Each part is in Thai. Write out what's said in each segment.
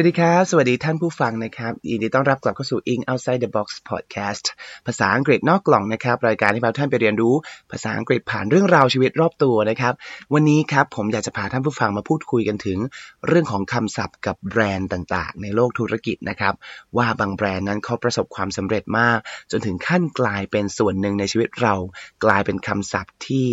วัสดีครับ สวัสดีท่านผู้ฟังนะครับยินดีต้อนรับกลับเข้าสู่ In Outside the Box Podcast ภาษาอังกฤษนอกกล่องนะครับ รายการที่พาท่านไปเรียนรู้ ภาษาอังกฤษผ่านเรื่องราวชีวิตรอบตัวนะครับ วันนี้ครับผมอยากจะพาท่านผู้ฟังมาพูดคุยกันถึง เรื่องของคำศัพท์กับแบรนด์ต่างๆ ในโลกธุรกิจนะครับ ว่าบางแบรนด์นั้นเขาประสบความสำเร็จมาก จนถึงขั้นกลายเป็นส่วนหนึ่งในชีวิตเรา กลายเป็นคำศัพท์ที่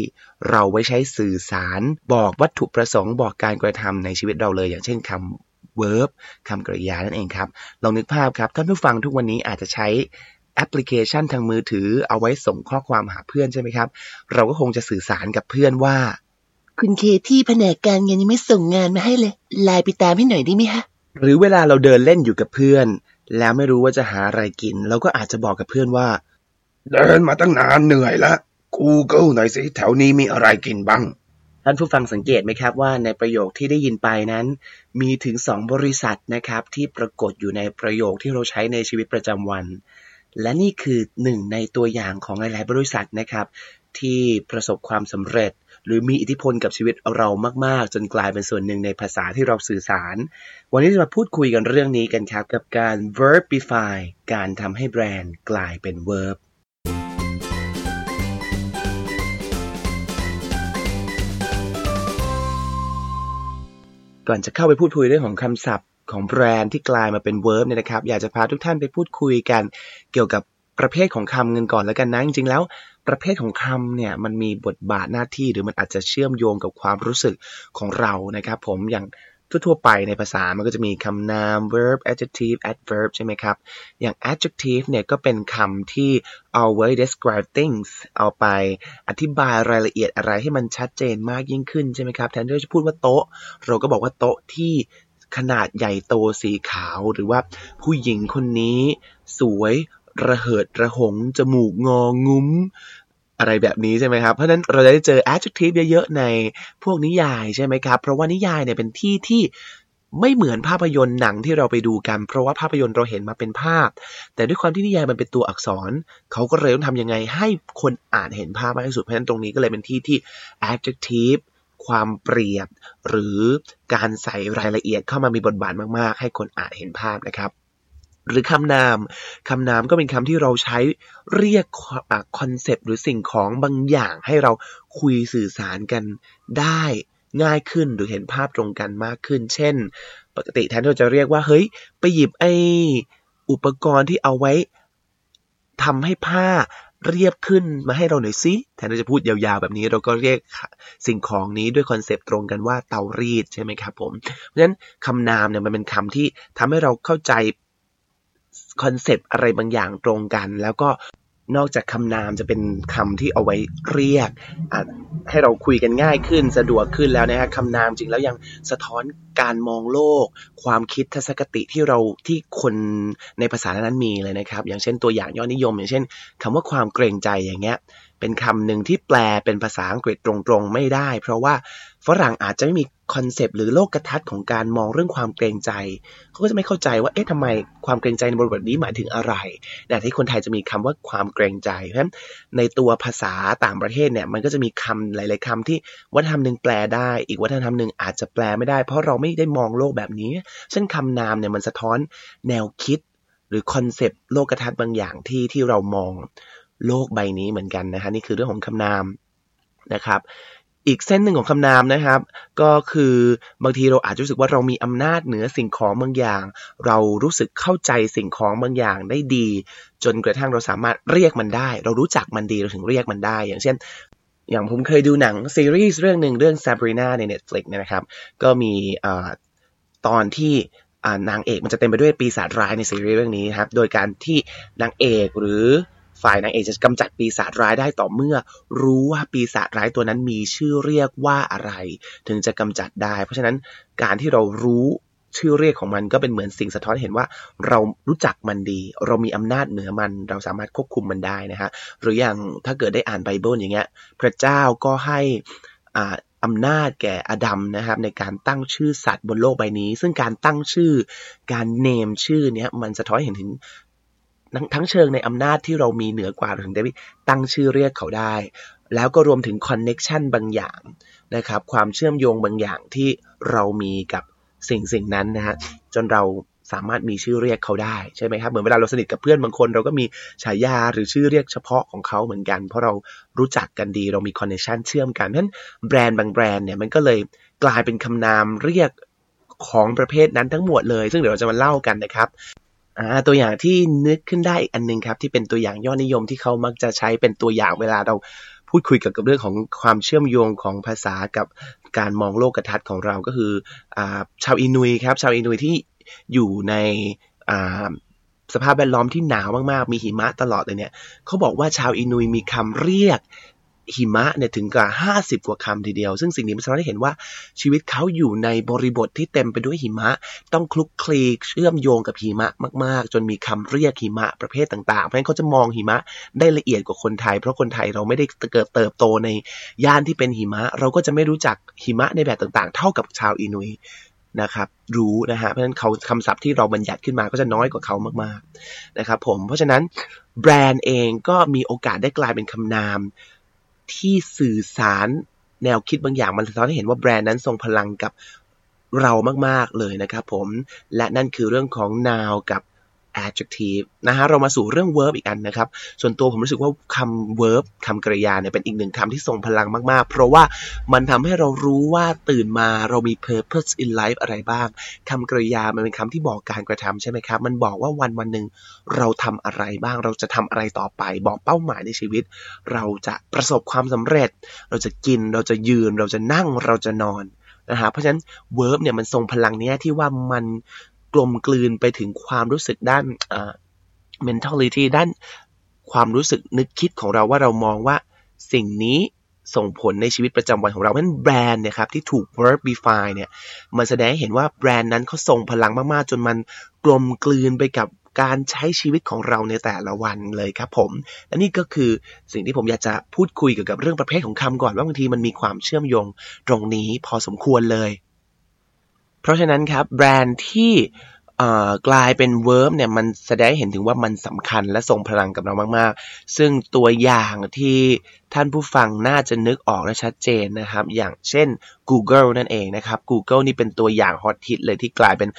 เราไว้ใช้สื่อสาร บอกวัตถุประสงค์บอกการกระทำในชีวิตเราเลย อย่างเช่นคำ verb คำกริยานั่นเองครับ ลองนึกภาพครับท่านผู้ฟังทุกวันนี้อาจจะใช้แอปพลิเคชันทางมือถือเอาไว้ส่งข้อความหาเพื่อนใช่ไหมครับ เราก็คงจะสื่อสารกับเพื่อนว่า คุณเคที่แผนกการเงินยังไม่ส่งงานมาให้เลยไลน์ไปตามให้หน่อยได้ไหมฮะหรือเวลาเราเดินเล่นอยู่กับเพื่อน แล้วไม่รู้ว่าจะหาอะไรกิน เราก็อาจจะบอกกับเพื่อนว่า เดินมาตั้งนานเหนื่อยละ Google หน่อยสิแถวนี้มีอะไรกินบ้าง ท่านผู้ฟังสังเกตไหมครับว่าในประโยคที่ได้ยินไปนั้น มีถึง 2 บริษัทนะครับที่ปรากฏอยู่ในประโยคที่เราใช้ในชีวิตประจำวัน และนี่คือหนึ่งในตัวอย่างของหลาย ๆ บริษัทนะครับ ที่ประสบความสำเร็จ หรือมีอิทธิพลกับชีวิตเรามาก ๆ จนกลายเป็นส่วนหนึ่งในภาษาที่เราสื่อสาร วันนี้จะมาพูดคุยกันเรื่องนี้กันครับกับการ verbify การทำให้แบรนด์กลายเป็น verb ก่อนจะเข้าไปพูดคุยเรื่องของคำศัพท์ของแบรนด์ที่กลายมาเป็นเวิร์บเนี่ยนะครับ อยากจะพาทุกท่านไปพูดคุยกัน เกี่ยวกับประเภทของคำกันก่อนแล้วกันนะจริงๆแล้ว ประเภทของคำเนี่ยมันมีบทบาทหน้าที่หรือมันอาจจะเชื่อมโยงกับความรู้สึกของเรานะครับ ผมอย่าง ทั่วๆไปในภาษามันก็จะมีคำนาม verb adjective adverb ใช่ไหมครับ อย่าง adjective เนี่ยก็เป็นคำที่เอาไว้ describe things เอาไปอธิบายรายละเอียดอะไรให้มันชัดเจนมากยิ่งขึ้นใช่ไหมครับ แทนที่เราจะพูดว่าโต๊ะ เราก็บอกว่าโต๊ะที่ขนาดใหญ่โตสีขาวหรือว่าผู้หญิงคนนี้สวยระเหิดระหง จมูกงองุ้ม อะไรแบบนี้ใช่ไหมครับ เพราะฉะนั้นเราจะได้เจอ adjective เยอะๆในพวกนิยายใช่ไหมครับ เพราะว่านิยายเนี่ยเป็นที่ที่ไม่เหมือนภาพยนตร์หนังที่เราไปดูกัน เพราะว่าภาพยนตร์เราเห็นมาเป็นภาพ แต่ด้วยความที่นิยายมันเป็นตัวอักษร เขาก็เลยต้องทำยังไงให้คนอ่านเห็นภาพมากที่สุด เพราะฉะนั้นตรงนี้ก็เลยเป็นที่ที่ adjective ความเปรียบ หรือการใส่รายละเอียดเข้ามามีบทบาทมากๆ ให้คนอ่านเห็นภาพนะครับ หรือคำนามคำนามก็เป็นคำที่เราใช้เรียกคอนเซปต์หรือสิ่งของบางอย่างให้เราคุยสื่อสารกันได้ง่ายขึ้นหรือเห็นภาพตรงกันมากขึ้น เช่น ปกติแทนที่เราจะเรียกว่า เฮ้ย ไปหยิบไออุปกรณ์ที่เอาไว้ทำให้ผ้าเรียบขึ้นมาให้เราหน่อยสิแทนที่จะพูดยาวๆแบบนี้เราก็เรียกสิ่งของนี้ด้วย concept ตรงกันว่าเตารีดใช่ไหมครับผม เพราะฉะนั้นคำนามเนี่ยมันเป็นคำที่ทำให้เราเข้าใจ คอนเซปต์อะไรบางอย่างตรงกัน แล้วก็นอกจากคำนามจะเป็นคำที่เอาไว้เรียก ให้เราคุยกันง่ายขึ้นสะดวกขึ้นแล้วนะฮะคำนามจริงแล้วยังสะท้อนการมองโลก ความคิดทัศนคติที่เราที่คนในภาษานั้นมีเลยนะครับ อย่างเช่นตัวอย่างยอดนิยม อย่างเช่นคำว่าความเกรงใจอย่างเงี้ยเป็นคำหนึ่งที่แปลเป็นภาษาอังกฤษตรงๆไม่ได้ เพราะว่า ฝรั่งอาจจะไม่มีคอนเซปต์หรือโลกกระทัศน์ของการมองเรื่องความเกรงใจ เขาก็จะไม่เข้าใจว่าเอ๊ะทำไมความเกรงใจในบริบทนี้หมายถึงอะไรแต่ที่คนไทยจะมีคำว่าความเกรงใจเพราะฉะนั้นในตัวภาษาต่างประเทศเนี่ยมันก็จะมีคำหลาย ๆคำที่วัฒนธรรมหนึ่งแปลได้ อีกวัฒนธรรมหนึ่งอาจจะแปลไม่ได้ เพราะเราไม่ได้มองโลกแบบนี้ เช่นคำนามเนี่ยมันสะท้อนแนวคิด หรือ concept โลกทัศน์บางอย่างที่ที่เรามองโลกใบนี้เหมือนกันนะฮะนี่คือเรื่องของคำนามนะครับ อีกเส้นหนึ่งของคำนามนะครับ ก็คือบางทีเราอาจจะรู้สึกว่าเรามีอำนาจเหนือสิ่งของบางอย่าง เรารู้สึกเข้าใจสิ่งของบางอย่างได้ดี จนกระทั่งเราสามารถเรียกมันได้ เรารู้จักมันดีเราถึงเรียกมันได้ อย่างเช่น อย่างผมเคยดูหนังซีรีส์เรื่องหนึ่งเรื่อง Sabrina ใน Netflix เนี่ยนะครับ ก็มีตอนที่นางเอกมันจะเต็มไปด้วยปีศาจร้ายในซีรีส์เรื่องนี้ครับ โดยการที่นางเอกหรือ ฝ่ายนางเอกจะกำจัดปีศาจร้ายได้ต่อเมื่อ รู้ว่าปีศาจร้ายตัวนั้นมีชื่อเรียกว่าอะไร ถึงจะกำจัดได้ เพราะฉะนั้นการที่เรารู้ชื่อเรียกของมันก็เป็นเหมือนสิ่งสะท้อนเห็นว่า เรารู้จักมันดี เรามีอำนาจเหนือมัน เราสามารถควบคุมมันได้นะฮะหรืออย่างถ้าเกิดได้อ่านไบเบิลอย่างเงี้ย พระเจ้าก็ให้อ่าอำนาจแก่อดัมนะครับในการตั้งชื่อสัตว์บนโลกใบนี้ ซึ่งการตั้งชื่อการ name ชื่อเนี้ยมันสะท้อนเห็นถึง ทั้งทั้งเชิงในอำนาจที่เรามีเหนือกว่าถึงได้ตั้งชื่อเรียกเขาได้ แล้วก็รวมถึง connection บางอย่างนะครับ ความเชื่อมโยงบางอย่างที่เรามีกับสิ่งสิ่งนั้นนะฮะจนเราสามารถมีชื่อเรียกเขาได้ใช่ไหมครับเหมือนเวลาเราสนิทกับเพื่อนบางคน เราก็มีฉายาหรือชื่อเรียกเฉพาะของเขาเหมือนกัน เพราะเรารู้จักกันดีเรามี connection เชื่อมกันเพราะฉะนั้นแบรนด์บางแบรนด์เนี่ยมันก็เลยกลายเป็นคำนามเรียกของประเภทนั้นทั้งหมดเลย ซึ่งเดี๋ยวเราจะมาเล่ากันนะครับ อ่าตัวอย่างที่นึกขึ้นได้อีกอันนึงครับ ที่เป็นตัวอย่างยอดนิยมที่เขามักจะใช้เป็นตัวอย่างเวลาเราพูดคุยเกี่ยวกับเรื่องของความเชื่อมโยงของภาษากับการมองโลกทัศน์ของเราก็คืออชาวอินุอิตครับ ชาวอินุอิตที่อยู่ในสภาพแวดล้อมที่หนาวมากๆ มีหิมะตลอดเลยเนี่ยเขาบอกว่าชาวอินุยมีคำเรียก หิมะเนี่ยถึงกว่าห้าสิบกว่าคำทีเดียว ซึ่งสิ่งนี้มันสะท้อนให้เห็นว่าชีวิตเขาอยู่ในบริบทที่เต็มไปด้วยหิมะ ต้องคลุกคลีเชื่อมโยงกับหิมะมาก ๆ จนมีคำเรียกหิมะประเภทต่างๆ เพราะฉะนั้นเขาจะมองหิมะได้ละเอียดกว่าคนไทย เพราะคนไทยเราไม่ได้เกิดเติบโตในย่านที่เป็นหิมะ เราก็จะไม่รู้จักหิมะในแบบต่างๆ เท่ากับชาวอินุยนะครับรู้นะฮะเพราะฉะนั้นเขาคำศัพท์ที่เราบัญญัติขึ้นมาก็จะน้อยกว่าเขามากๆนะครับผมเพราะฉะนั้นแบรนด์เองก็มีโอกาสได้กลายเป็นคำนาม ที่สื่อสารแนวคิดบางอย่างมันสะท้อนให้เห็นว่าแบรนด์นั้นทรงพลังกับเรามาก ๆ เลยนะครับผม และนั่นคือเรื่องของนาวกับ adjective นะฮะเรามาสู่เรื่อง verb อีกอันนะครับ ส่วนตัวผมรู้สึกว่าคำ verb คำกริยาเนี่ยเป็นอีกหนึ่งคำที่ทรงพลังมาก ๆ เพราะว่ามันทำให้เรารู้ว่าตื่นมาเรามี purpose in life อะไรบ้างคำกริยามันเป็นคำที่บอกการกระทำใช่ไหมครับ มันบอกว่าวันวันหนึ่งเราทำอะไรบ้าง เราจะทำอะไรต่อไป บอกเป้าหมายในชีวิต เราจะประสบความสำเร็จ เราจะกิน เราจะยืน เราจะนั่ง เราจะนอนนะฮะเพราะฉะนั้น verb เนี่ยมันทรงพลังเนี้ยที่ว่ามัน กลมกลืนไปถึงความรู้สึกด้าน mentality ด้านความรู้สึกนึกคิดของเราว่าเรามองว่าสิ่งนี้ส่งผลในชีวิตประจำวันของเราเพราะแบรนด์นี่ยครับที่ถูก verbify เนี่ยมันแสดงให้เห็นว่าแบรนด์นั้นเขาส่งพลังมากๆ จนมันกลมกลืนไปกับการใช้ชีวิตของเราในแต่ละวันเลยครับผม และนี่ก็คือสิ่งที่ผมอยากจะพูดคุยเกี่ยวกับเรื่องประเภทของคำก่อนว่าบางทีมันมีความเชื่อมโยงตรงนี้พอสมควรเลย เพราะฉะนั้นครับแบรนด์ที่กลายเป็น verb เนี่ยมันแสดงเห็นถึงว่ามันสำคัญและส่งพลังกับเรามาก ๆ ซึ่งตัวอย่างที่ท่านผู้ฟังน่าจะนึกออกและชัดเจนนะครับ อย่างเช่น Google นั่นเองนะครับ Google นี่เป็นตัวอย่างฮอตฮิตเลยที่กลายเป็น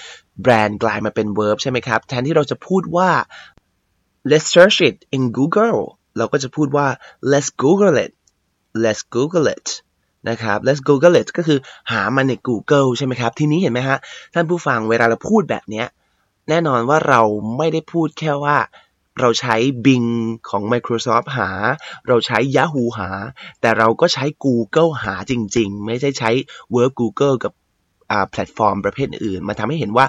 แบรนด์กลายมาเป็น verb ใช่ไหมครับ แทนที่เราจะพูดว่า let's search it in Google เราก็จะพูดว่า let's Google it let's Google it นะครับ let's Google it ก็คือหามันใน Google ใช่ไหมครับ ทีนี้เห็นไหมฮะ ท่านผู้ฟังเวลาเราพูดแบบนี้แน่นอนว่าเราไม่ได้พูดแค่ว่าเราใช้ Bing ของ Microsoft หา เราใช้ Yahoo หา แต่เราก็ใช้ Google หาจริง ๆ ไม่ใช่ใช้ Word Google กับแพลตฟอร์มประเภทอื่น มาทำให้เห็นว่า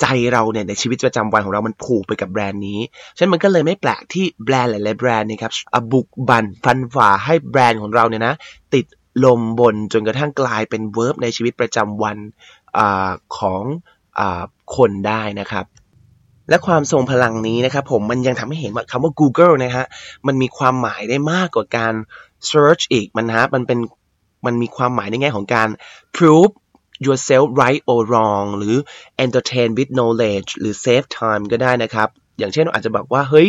ใจเราเนี่ยในชีวิตประจำวันของเรามันผูกไปกับแบรนด์นี้ ฉะนั้นมันก็เลยไม่แปลกที่แบรนด์หลายๆแบรนด์นะครับบุกบันฟันฝ่าให้แบรนด์ของเราเนี่ยนะติด ลมบนจนกระทั่งกลายเป็นเวิร์บในชีวิตประจำวันอของอคนได้นะครับ และความทรงพลังนี้นะครับผมมันยังทำให้เห็นว่าคำว่า Google นะฮะมันมีความหมายได้มากกว่าการ search อีกมันฮะมันเป็นมันมีความหมายในแง่ของการ prove yourself right or wrong หรือ entertain with knowledge หรือ save time ก็ได้นะครับ อย่างเช่นอาจจะบอกว่า เฮ้ย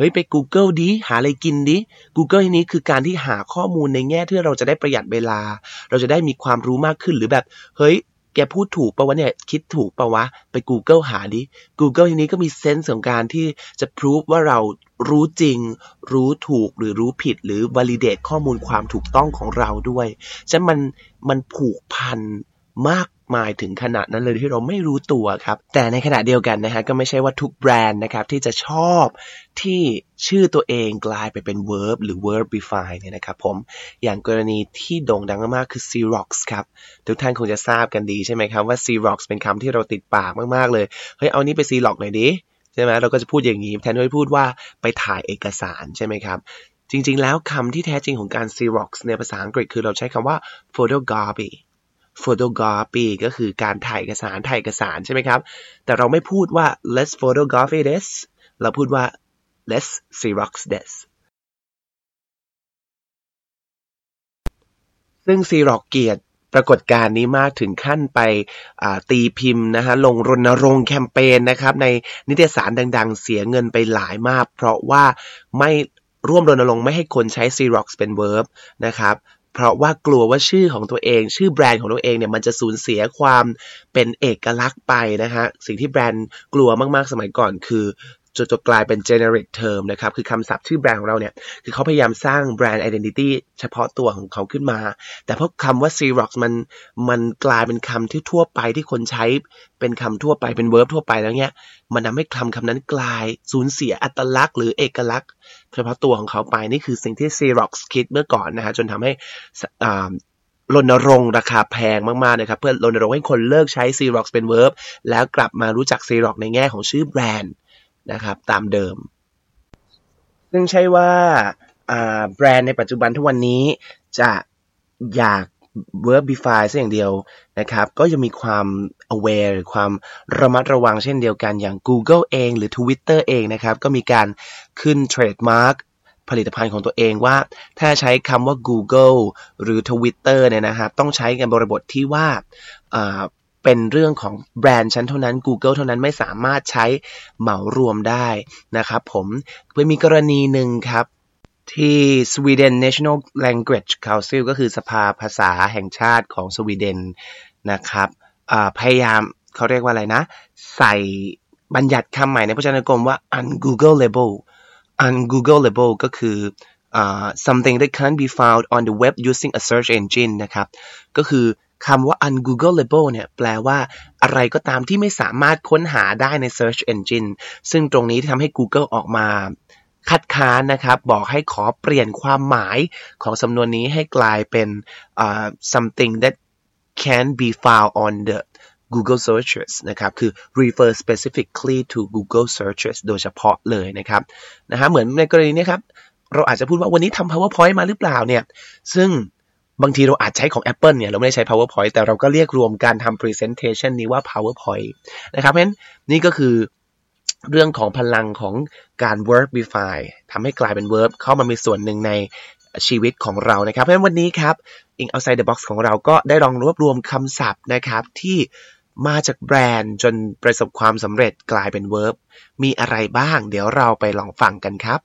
เฮ้ยไป Google ดิหาอะไรกินดิ Google ที่นี้คือการที่หาข้อมูลในแง่ที่เราจะได้ประหยัดเวลา เราจะได้มีความรู้มากขึ้นหรือแบบเฮ้ยแกพูดถูกปะวะเนี่ยคิดถูกปะวะ ไป Google หาดิ Google ทีนี้ก็มีเซนส์ของการที่จะพิสูจว่าเรารู้จริง รู้ถูกหรือรู้ผิด หรือ validate ข้อมูลความถูกต้องของเราด้วยฉะนั้นมันมันผูกพันมาก มายถึงขนาดนั้นเลยที่เราไม่รู้ตัวครับ แต่ในขณะเดียวกันนะฮะก็ไม่ใช่ว่าทุกแบรนด์นะครับที่จะชอบที่ชื่อตัวเองกลายไปเป็น verb หรือ verbify เนี่ยนะครับผมอย่างกรณีที่โด่งดังมากๆคือ Xerox ครับ ทุกท่านคงจะทราบกันดีใช่ไหมครับว่า Xerox เป็นคำที่เราติดปากมากๆเลยเฮ้ยเอานี้ไป Xerox หน่อยดิใช่ไหมเราก็จะพูดอย่างนี้แทนที่จะพูดว่าไปถ่ายเอกสารใช่ไหมครับจริงๆ แล้วคำที่แท้จริงของการ Xerox ในภาษาอังกฤษคือเราใช้คำว่า photocopy photography ก็คือการถ่ายเอกสารถ่ายเอกสารใช่ไหมครับ แต่เราไม่พูดว่า let's photograph this เราพูดว่า let's xerox this ซึ่ง xerox เกียรติปรากฏการณ์นี้มากถึงขั้นไปตีพิมพ์นะฮะลงรณรงค์แคมเปญนะครับ ในนิตยสารดังๆ เสียเงินไปหลายมาก เพราะว่าไม่ร่วมรณรงค์ไม่ให้คนใช้ Xerox เป็น verb นะครับ เพราะว่ากลัวว่าชื่อของตัวเอง ชื่อแบรนด์ของตัวเองเนี่ยมันจะสูญเสียความเป็นเอกลักษณ์ไปนะฮะสิ่งที่แบรนด์กลัวมากๆสมัยก่อนคือ จนจะกลายเป็น generic term นะครับ คือคำศัพท์ชื่อแบรนด์ของเราเนี่ย คือเขาพยายามสร้างแบรนด์ identity เฉพาะตัวของเขาขึ้นมา แต่เพราะคำว่า Xerox มันมันกลายเป็นคำที่ทั่วไปที่คนใช้เป็นคำทั่วไปเป็น verb ทั่วไปแล้วเนี่ย มันทำให้คำคำนั้นกลายสูญเสียอัตลักษณ์หรือเอกลักษณ์เฉพาะตัวของเขาไป นี่คือสิ่งที่ Xerox คิดเมื่อก่อนนะฮะจนทำให้รณรงค์ราคาแพงมากๆนะครับ เพื่อรณรงค์ให้คนเลิกใช้ Xerox เป็น verb แล้วกลับมารู้จัก Xerox ในแง่ของชื่อแบรนด์ นะครับ ตามเดิม ซึ่งใช่ว่าแบรนด์ในปัจจุบันทุกวันนี้จะอยาก verbify ซะอย่างเดียวนะครับ ก็จะมีความ aware หรือความระมัดระวังเช่นเดียวกันอย่าง Google เองหรือ Twitter เองนะครับ ก็มีการขึ้น trademark ผลิตภัณฑ์ของตัวเองว่า ถ้าใช้คำว่า Google หรือ Twitter เนี่ยนะครับต้องใช้กันบริบทที่ว่า เป็นเรื่องของแบรนด์ชั้นเท่านั้น Google เท่านั้นไม่สามารถใช้เหมารวมได้นะครับผมเพื่อมีกรณีหนึ่งครับที่ Sweden National Language Council ก็คือสภาภาษาแห่งชาติของสวีเดนนะครับพยายามเขาเรียกว่าอะไรนะ ใส่บัญญัติคำใหม่ในพจนานุกรมว่า ungoogleable ungoogleable ก็คือ uh, something that can't be found on the web using a search engine นะครับ ก็คือ คำว่า ungoogleable เนี่ยแปลว่าอะไรก็ตามที่ไม่สามารถค้นหาได้ใน search engine ซึ่งตรงนี้ที่ทำให้ Google ออกมาคัดค้านนะครับ บอกให้ขอเปลี่ยนความหมายของสำนวนนี้ให้กลายเป็น uh, something that can be found on the Google searches นะครับ คือ refer specifically to Google searches โดยเฉพาะเลยนะครับนะฮะเหมือนในกรณีนี้ครับ เราอาจจะพูดว่าวันนี้ทำ PowerPoint มาหรือเปล่าเนี่ย ซึ่ง บางทีเราอาจใช้ของ Apple เนี่ยเราไม่ได้ใช้ PowerPoint แต่เราก็เรียกรวมการทำ Presentation นี้ว่า PowerPoint นะครับเพราะฉะนั้นนี่ก็คือเรื่องของพลังของการ Verbify ทำให้กลายเป็น Verb เข้ามามีส่วนหนึ่งในชีวิตของเรานะครับ เพราะฉะนั้นวันนี้ครับ In Outside the Box ของเราก็ได้ลองรวบรวมคำศัพท์นะครับที่มาจากแบรนด์จนประสบความสำเร็จกลายเป็น Verb มีอะไรบ้าง เดี๋ยวเราไปลองฟังกันครับ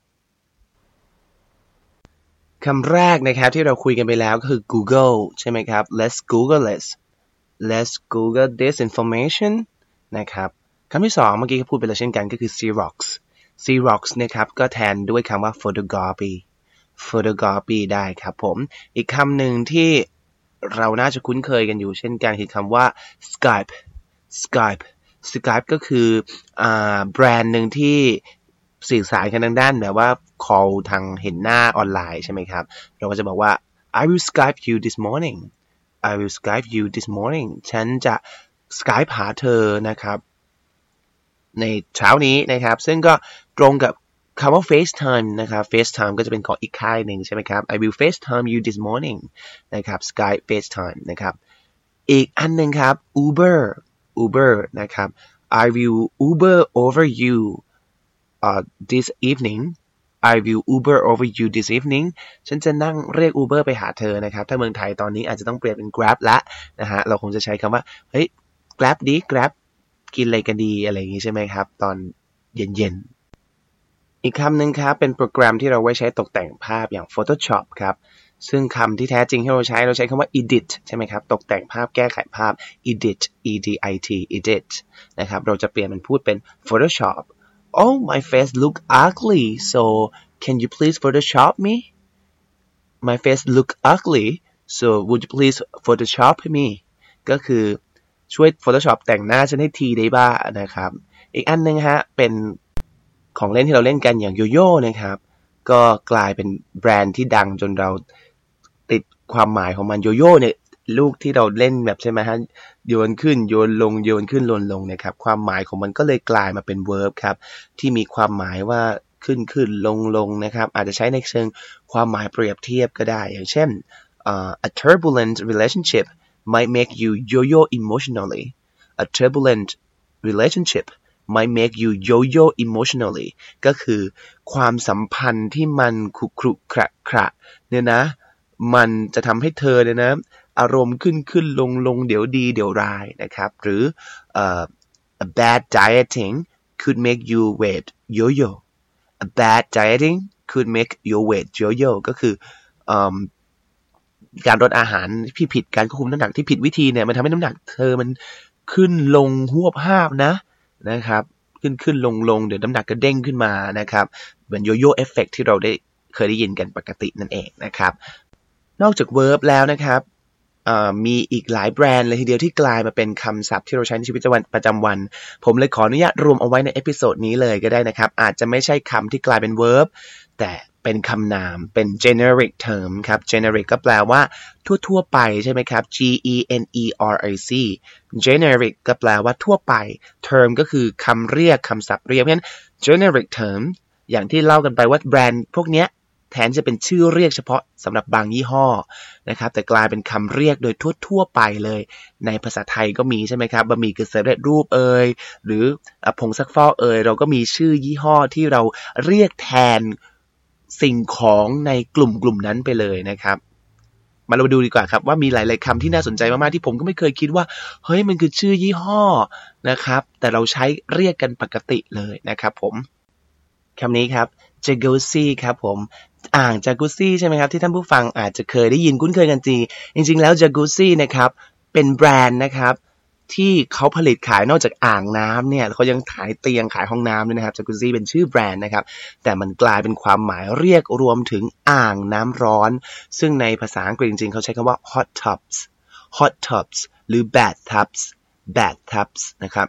คำแรกนะครับที่เราคุยกันไปแล้วก็คือ Google ใช่ไหมครับ Let's Google this Let's Google this information นะครับคำที่สองเมื่อกี้พูดไปแล้วเช่นกันก็คือ Xerox Xerox นะครับก็แทนด้วยคำว่า photography photography ได้ครับผม อีกคำหนึ่งที่เราน่าจะคุ้นเคยกันอยู่เช่นกันคือคำว่า Skype Skype Skype ก็คืออแบรนด์หนึ่งที่ สื่อสารกันทางด้านแบบว่า call ทางเห็นหน้าออนไลน์ใช่ไหมครับ เราก็จะบอกว่า I will Skype you this morning I will Skype you this morning ฉันจะ Skype หาเธอนะครับ ในเช้านี้นะครับ ซึ่งก็ตรงกับคำว่า FaceTime นะครับ FaceTime ก็จะเป็นของอีกค่ายหนึ่งใช่ไหมครับ I will FaceTime you this morning นะครับ Skype FaceTime นะครับ อีกอันหนึ่งครับ Uber Uber นะครับ I will Uber over you uh, this evening I will Uber over you this evening ฉันจะนั่งเรียก Uber ไปหาเธอนะครับ ถ้าเมืองไทยตอนนี้อาจจะต้องเปลี่ยนเป็น Grab ละนะฮะ เราคงจะใช้คำว่า เฮ้ย Grab ดี Grab กินอะไรกันดี อะไรอย่างนี้ใช่ไหมครับ ตอนเย็นๆ อีกคำหนึ่งครับ เป็นโปรแกรมที่เราไว้ใช้ตกแต่งภาพอย่าง Photoshop ครับ ซึ่งคำที่แท้จริงที่เราใช้ เราใช้คำว่า edit ใช่ไหมครับ ตกแต่งภาพแก้ไขภาพ edit e d i t edit นะครับ เราจะเปลี่ยนมันพูดเป็น Photoshop oh my face look ugly so can you please photoshop me my face look ugly so would you please photoshop me ก็คือช่วย Photoshop แต่งหน้าฉันให้ทีได้บ้างนะครับ อีกอันนึงฮะ เป็นของเล่นที่เราเล่นกันอย่างโยโย่นะครับ ก็กลายเป็นแบรนด์ที่ดังจนเราติดความหมายของมันโยโย่เนี่ย ลูกที่เราเล่นแบบใช่ไหมฮะโยนขึ้นโยนลงโยนขึ้นลนลงนะครับความหมายของมันก็เลยกลายมาเป็น verb ครับที่มีความหมายว่าขึ้นขึ้นลงลงนะครับอาจจะใช้ในเชิงความหมายเปรียบเทียบก็ได้ อย่างเช่น uh, a turbulent relationship might make you yo-yo emotionally a turbulent relationship might make you yo-yo emotionally ก็คือความสัมพันธ์ที่มันขรุขรุขระขระเนี่ยนะ มันจะทำให้เธอเนี่ยนะ อารมณ์ขึ้นขึ้นลงลงเดี๋ยวดีเดี๋ยวร้ายนะครับ หรือ uh, a bad dieting could make you weight yo-yo a bad dieting could make your weight yo-yo ก็คืออการลดอาหารที่ผิดการควบคุมน้ำหนักที่ผิดวิธีเนี่ยมันทำให้น้ำหนักเธอมันขึ้นลงหวบภาพนะนะครับ ขึ้นขึ้นลงลงเดี๋ยวน้ำหนักก็เด้งขึ้นมานะครับเหมือนโยโย่เอฟเฟกที่เราได้เคยได้ยินกันปกตินั่นเองนะครับ นอกจากเวิร์บแล้วนะครับ มีอีกหลายแบรนด์เลยทีเดียวที่กลายมาเป็นคำศัพท์ที่เราใช้ในชีวิตประจำวัน ผมเลยขออนุญาตรวมเอาไว้ใน episode นี้เลยก็ได้นะครับ อาจจะไม่ใช่คำที่กลายเป็น verb แต่เป็นคำนาม เป็น generic term ครับ generic ก็แปลว่า ทั่ว ๆ ไปใช่ไหมครับ G E N E R I C generic ก็แปลว่าทั่วไป term ก็คือคำเรียกคำศัพท์เรียกเพราะฉะนั้น generic term อย่างที่เล่ากันไปว่าแบรนด์พวกเนี้ย แทนจะเป็นชื่อเรียกเฉพาะสำหรับบางยี่ห้อนะครับ แต่กลายเป็นคำเรียกโดยทั่วๆไปเลย ในภาษาไทยก็มีใช่ไหมครับบะหมี่กึ่งสำเร็จรูปเอ่ยหรือผงซักฟอกเอ่ยเราก็มีชื่อยี่ห้อที่เราเรียกแทนสิ่งของในกลุ่มกลุ่มนั้นไปเลยนะครับมาเราดูดีกว่าครับว่ามีหลาย ๆคำที่น่าสนใจมาก ๆ ที่ผมก็ไม่เคยคิดว่า เฮ้ยมันคือชื่อยี่ห้อนะครับ แต่เราใช้เรียกกันปกติเลยนะครับผมคำนี้ครับ jacuzzi ครับผม อ่างจากุซี่ใช่ไหมครับที่ท่านผู้ฟังอาจจะเคยได้ยินคุ้นเคยกันจีจริง ๆ แล้วจากุซี่นะครับเป็นแบรนด์นะครับที่เขาผลิตขายนอกจากอ่างน้ำเนี่ยเขายังขายเตียงขายห้องน้ำด้วยนะครับจากุซี่เป็นชื่อแบรนด์นะครับ แต่มันกลายเป็นความหมายเรียกรวมถึงอ่างน้ำร้อน ซึ่งในภาษาอังกฤษจริง ๆ เขาใช้คำว่า hot tubs hot tubs หรือ bath tubs bath tubs นะครับ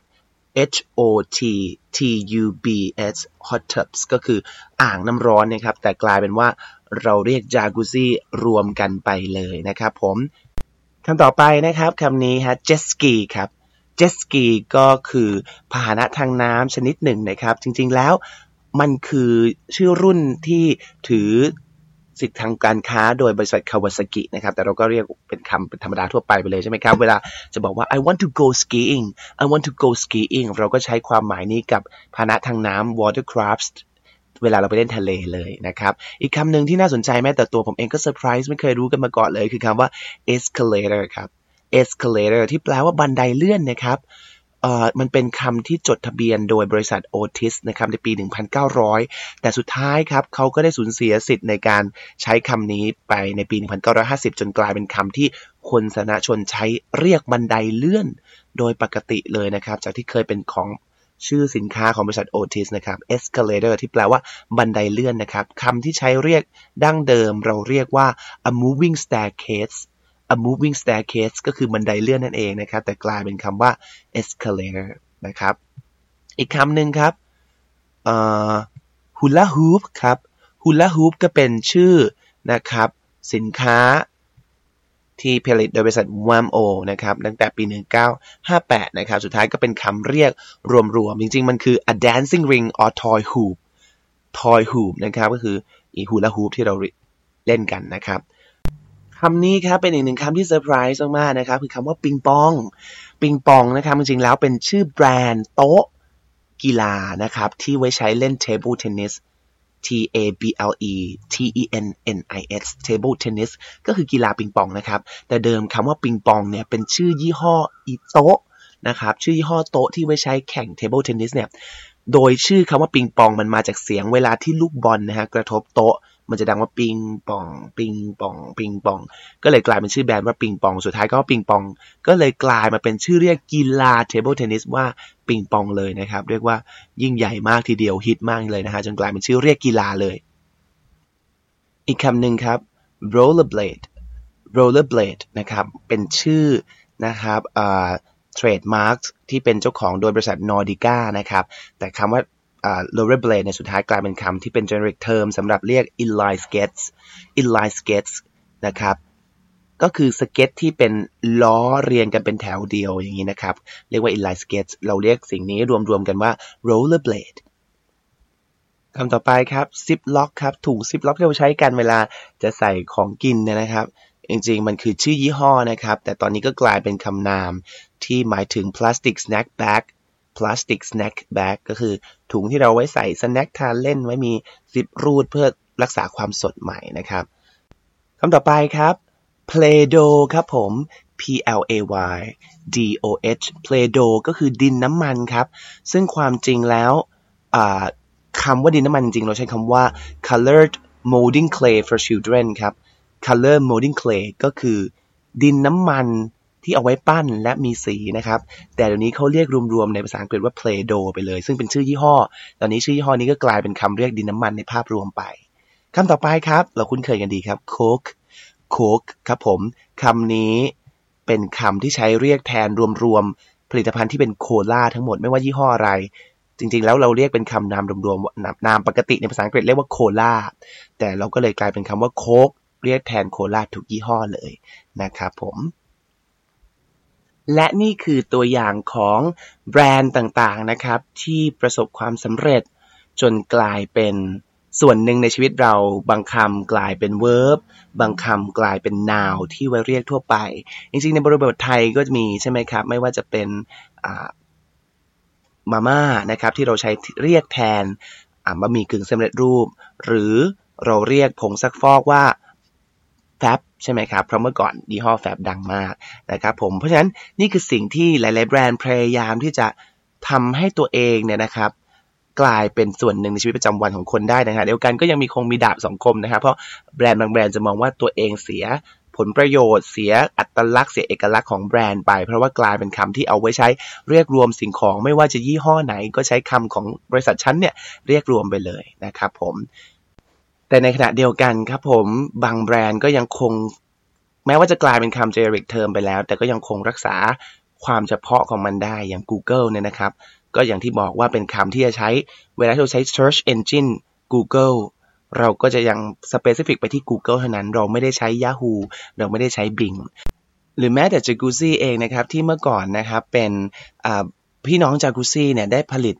H O T T U B S hot tubs ก็คืออ่างน้ำร้อนนะครับ แต่กลายเป็นว่าเราเรียกจากุซี่รวมกันไปเลยนะครับผมคำต่อไปนะครับคำนี้ฮะ jet ski ครับ jet ski ก็คือพาหนะทางน้ำชนิดหนึ่งนะครับ จริงๆแล้วมันคือชื่อรุ่นที่ถือ สิทธิทางการค้าโดยบริษัทคาวาซากินะครับ แต่เราก็เรียกเป็นคำเป็นธรรมดาทั่วไปไปเลยใช่ไหมครับ เวลาจะบอกว่า I want to go skiing I want to go skiing เราก็ใช้ความหมายนี้กับพาหนะทางน้ำ watercraft เวลาเราไปเล่นทะเลเลยนะครับ อีกคำหนึ่งที่น่าสนใจแม้แต่ตัวผมเองก็เซอร์ไพรส์ไม่เคยรู้กันมาก่อนเลย คือคำว่า escalator ครับ escalator ที่แปลว่าบันไดเลื่อนนะครับ มันเป็นคำที่จดทะเบียนโดยบริษัท Otis นะครับในปี 1900 แต่สุดท้ายครับเขาก็ได้สูญเสียสิทธิ์ในการใช้คำนี้ไปในปี 1950 จนกลายเป็นคำที่คนสาธารณชนใช้เรียกบันไดเลื่อน โดยปกติเลยนะครับ จากที่เคยเป็นของชื่อสินค้าของบริษัทโอทิสนะครับ escalator ที่แปลว่าบันไดเลื่อนนะครับคำที่ใช้เรียกดั้งเดิมเราเรียกว่า a moving staircase a moving staircase ก็คือบันไดเลื่อนนั่นเองนะครับ แต่กลายเป็นคำว่า escalator นะครับ อีกคำหนึ่งครับ hula hoop ครับ hula hoop ก็เป็นชื่อนะครับ สินค้าที่ผลิตโดยบริษัท WAMO นะครับ ตั้งแต่ปี 1958 นะครับ สุดท้ายก็เป็นคำเรียกรวมๆ จริงๆ มันคือ a dancing ring or toy hoop toy hoop นะครับ ก็คืออี hula hoop ที่เราเล่นกันนะครับ คำนี้ครับเป็นอีกหนึ่งคำที่เซอร์ไพรส์มากๆนะครับคือคำว่าปิงปอง ปิงปองนะครับจริงๆแล้วเป็นชื่อแบรนด์โต๊ะกีฬานะครับที่ไว้ใช้เล่น table tennis T A B L E T E N N I S table tennis ก็คือกีฬาปิงปองนะครับ แต่เดิมคำว่าปิงปองเนี่ยเป็นชื่อยี่ห้ออีโต๊ะนะครับ ชื่อยี่ห้อโต๊ะที่ไว้ใช้แข่ง table tennis เนี่ย โดยชื่อคำว่าปิงปองมันมาจากเสียงเวลาที่ลูกบอลนะฮะกระทบโต๊ะ มันจะดังว่าปิงปอง ปิงปอง ปิงปอง ก็เลยกลายเป็นชื่อแบรนด์ว่าปิงปอง สุดท้ายก็ปิงปอง ก็เลยกลายมาเป็นชื่อเรียกกีฬา table tennis ว่าปิงปองเลยนะครับ เรียกว่ายิ่งใหญ่มากทีเดียวฮิตมากเลยนะฮะจนกลายเป็นชื่อเรียกกีฬาเลย อีกคำหนึ่งครับ rollerblade rollerblade นะครับ เป็นชื่อนะครับ trademark ที่เป็นเจ้าของโดยบริษัท Nordica นะครับ แต่คำว่า rollerblade ในสุดท้ายกลายเป็นคำที่เป็น generic term สำหรับเรียก inline skates inline skates นะครับก็คือสเก็ตที่เป็นล้อเรียงกันเป็นแถวเดียวอย่างนี้นะครับ เรียกว่า inline skates เราเรียกสิ่งนี้รวมๆกันว่า roller blade คำต่อไปครับ zip lock ครับถุง zip lock ที่เราใช้กันเวลาจะใส่ของกินนะครับ จริงๆ มันคือชื่อยี่ห้อนะครับ แต่ตอนนี้ก็กลายเป็นคำนามที่หมายถึง plastic snack bag plastic snack bag ก็คือถุงที่เราไว้ใส่สแน็คทานเล่นไว้มีซิปรูดเพื่อรักษาความสดใหม่นะครับคำต่อไปครับ Play-Doh ครับผม P L A Y D O H Play-Doh ก็คือดินน้ำมันครับ ซึ่งความจริงแล้วคำว่าดินน้ำมันจริงเราใช้คำว่า colored molding clay for children ครับ color molding clay ก็คือดินน้ำมัน ที่เอาไว้ปั้นและมีสีนะครับ แต่เดี๋ยวนี้เขาเรียกรวมๆในภาษาอังกฤษว่า Play-Doh ไปเลย ซึ่งเป็นชื่อยี่ห้อ ตอนนี้ชื่อยี่ห้อนี้ก็กลายเป็นคำเรียกดินน้ำมันในภาพรวมไปคำต่อไปครับ เราคุ้นเคยกันดีครับ Coke Coke ครับผมคำนี้เป็นคำที่ใช้เรียกแทนรวมๆผลิตภัณฑ์ที่เป็นโคลาทั้งหมดไม่ว่ายี่ห้ออะไรจริงๆ แล้วเราเรียกเป็นคำนามรวมๆนามปกติในภาษาอังกฤษเรียกว่าโคลาแต่เราก็เลยกลายเป็นคำว่าโค้กเรียกแทนโคลาทุกยี่ห้อเลยนะครับผม และนี่คือตัวอย่างของแบรนด์ต่างๆนะครับ ที่ประสบความสำเร็จจนกลายเป็นส่วนหนึ่งในชีวิตเราบางคำกลายเป็น verb บางคำกลายเป็น noun ที่ไว้เรียกทั่วไป จริงๆ ในบริบทไทยก็มีใช่ไหมครับ ไม่ว่าจะเป็นมาม่านะครับที่เราใช้เรียกแทนบะหมี่กึ่งสำเร็จรูป หรือเราเรียกผงซักฟอกว่าแฟบ ใช่ไหมครับ เพราะเมื่อก่อนยี่ห้อแฟบดังมากนะครับผม เพราะฉะนั้นนี่คือสิ่งที่หลาย ๆ แบรนด์พยายามที่จะทำให้ตัวเองเนี่ยนะครับกลายเป็นส่วนหนึ่งในชีวิตประจำวันของคนได้นะฮะเดียวกันก็ยังมีคงมีดาบสองคมนะครับ เพราะแบรนด์บางแบรนด์จะมองว่าตัวเองเสียผลประโยชน์เสียอัตลักษณ์เสียเอกลักษณ์ของแบรนด์ไป เพราะว่ากลายเป็นคำที่เอาไว้ใช้เรียกรวมสิ่งของไม่ว่าจะยี่ห้อไหน ก็ใช้คำของบริษัทชั้นเนี่ยเรียกรวมไปเลยนะครับผม แต่ในขณะเดียวกันครับผมบางแบรนด์ก็ยังคง แม้ว่าจะกลายเป็นคำ generic term ไปแล้ว แต่ก็ยังคงรักษาความเฉพาะของมันได้อย่าง Google เนี่ยนะครับ ก็อย่างที่บอกว่าเป็นคำที่จะใช้เวลาที่เราใช้ search engine Google เราก็จะยัง specific ไปที่ Google เท่านั้น เราไม่ได้ใช้ Yahoo เราไม่ได้ใช้ Bing หรือแม้แต่ Jacuzzi เองนะครับที่เมื่อก่อนนะครับเป็นพี่น้อง Jacuzzi เนี่ยได้ผลิต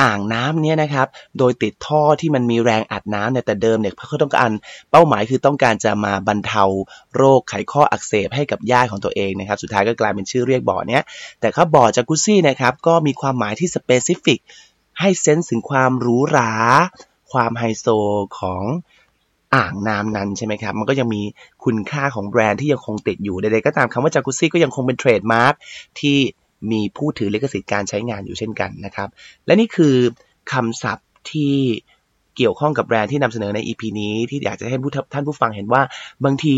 อ่างน้ำเนี่ยนะครับ โดยติดท่อที่มันมีแรงอัดน้ำเนี่ยแต่เดิมเนี่ยเขาต้องการเป้าหมายคือต้องการจะมาบรรเทาโรคไขข้ออักเสบให้กับญาติของตัวเองนะครับ สุดท้ายก็กลายเป็นชื่อเรียกบ่อเนี้ยแต่ครับบ่อจากุซี่นะครับก็มีความหมายที่ specific ให้ sense ถึงความหรูหรา ความไฮโซของอ่างน้ำนั้นใช่ไหมครับ มันก็ยังมีคุณค่าของแบรนด์ที่ยังคงติดอยู่ใดๆก็ตามคำว่าจากุซี่ก็ยังคงเป็น trademarkที่ มีผู้ถือลิขสิทธิ์การใช้งานอยู่เช่นกันนะครับ และนี่คือคำศัพท์ที่เกี่ยวข้องกับแบรนด์ที่นำเสนอใน EP นี้ที่อยากจะให้ผู้ท่านผู้ฟังเห็นว่าบางที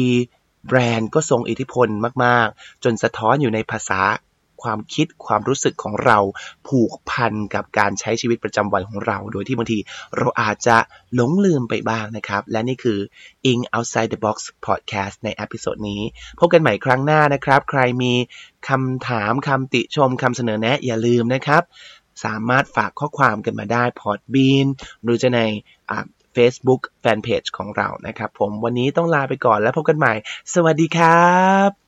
แบรนด์ก็ทรงอิทธิพลมาก ๆ จนสะท้อนอยู่ในภาษา ความคิดความรู้สึกของเราผูกพันกับการใช้ชีวิตประจำวันของเรา โดยที่บางทีเราอาจจะหลงลืมไปบ้างนะครับ และนี่คือ In Outside the Box Podcast ใน episode นี้ พบกันใหม่ครั้งหน้านะครับ ใครมีคำถามคำติชมคำเสนอแนะอย่าลืมนะครับ สามารถฝากข้อความกันมาได้ Podbean หรือจะใน Facebook Fanpage ของเรานะครับ ผมวันนี้ต้องลาไปก่อนแล้วพบกันใหม่ สวัสดีครับ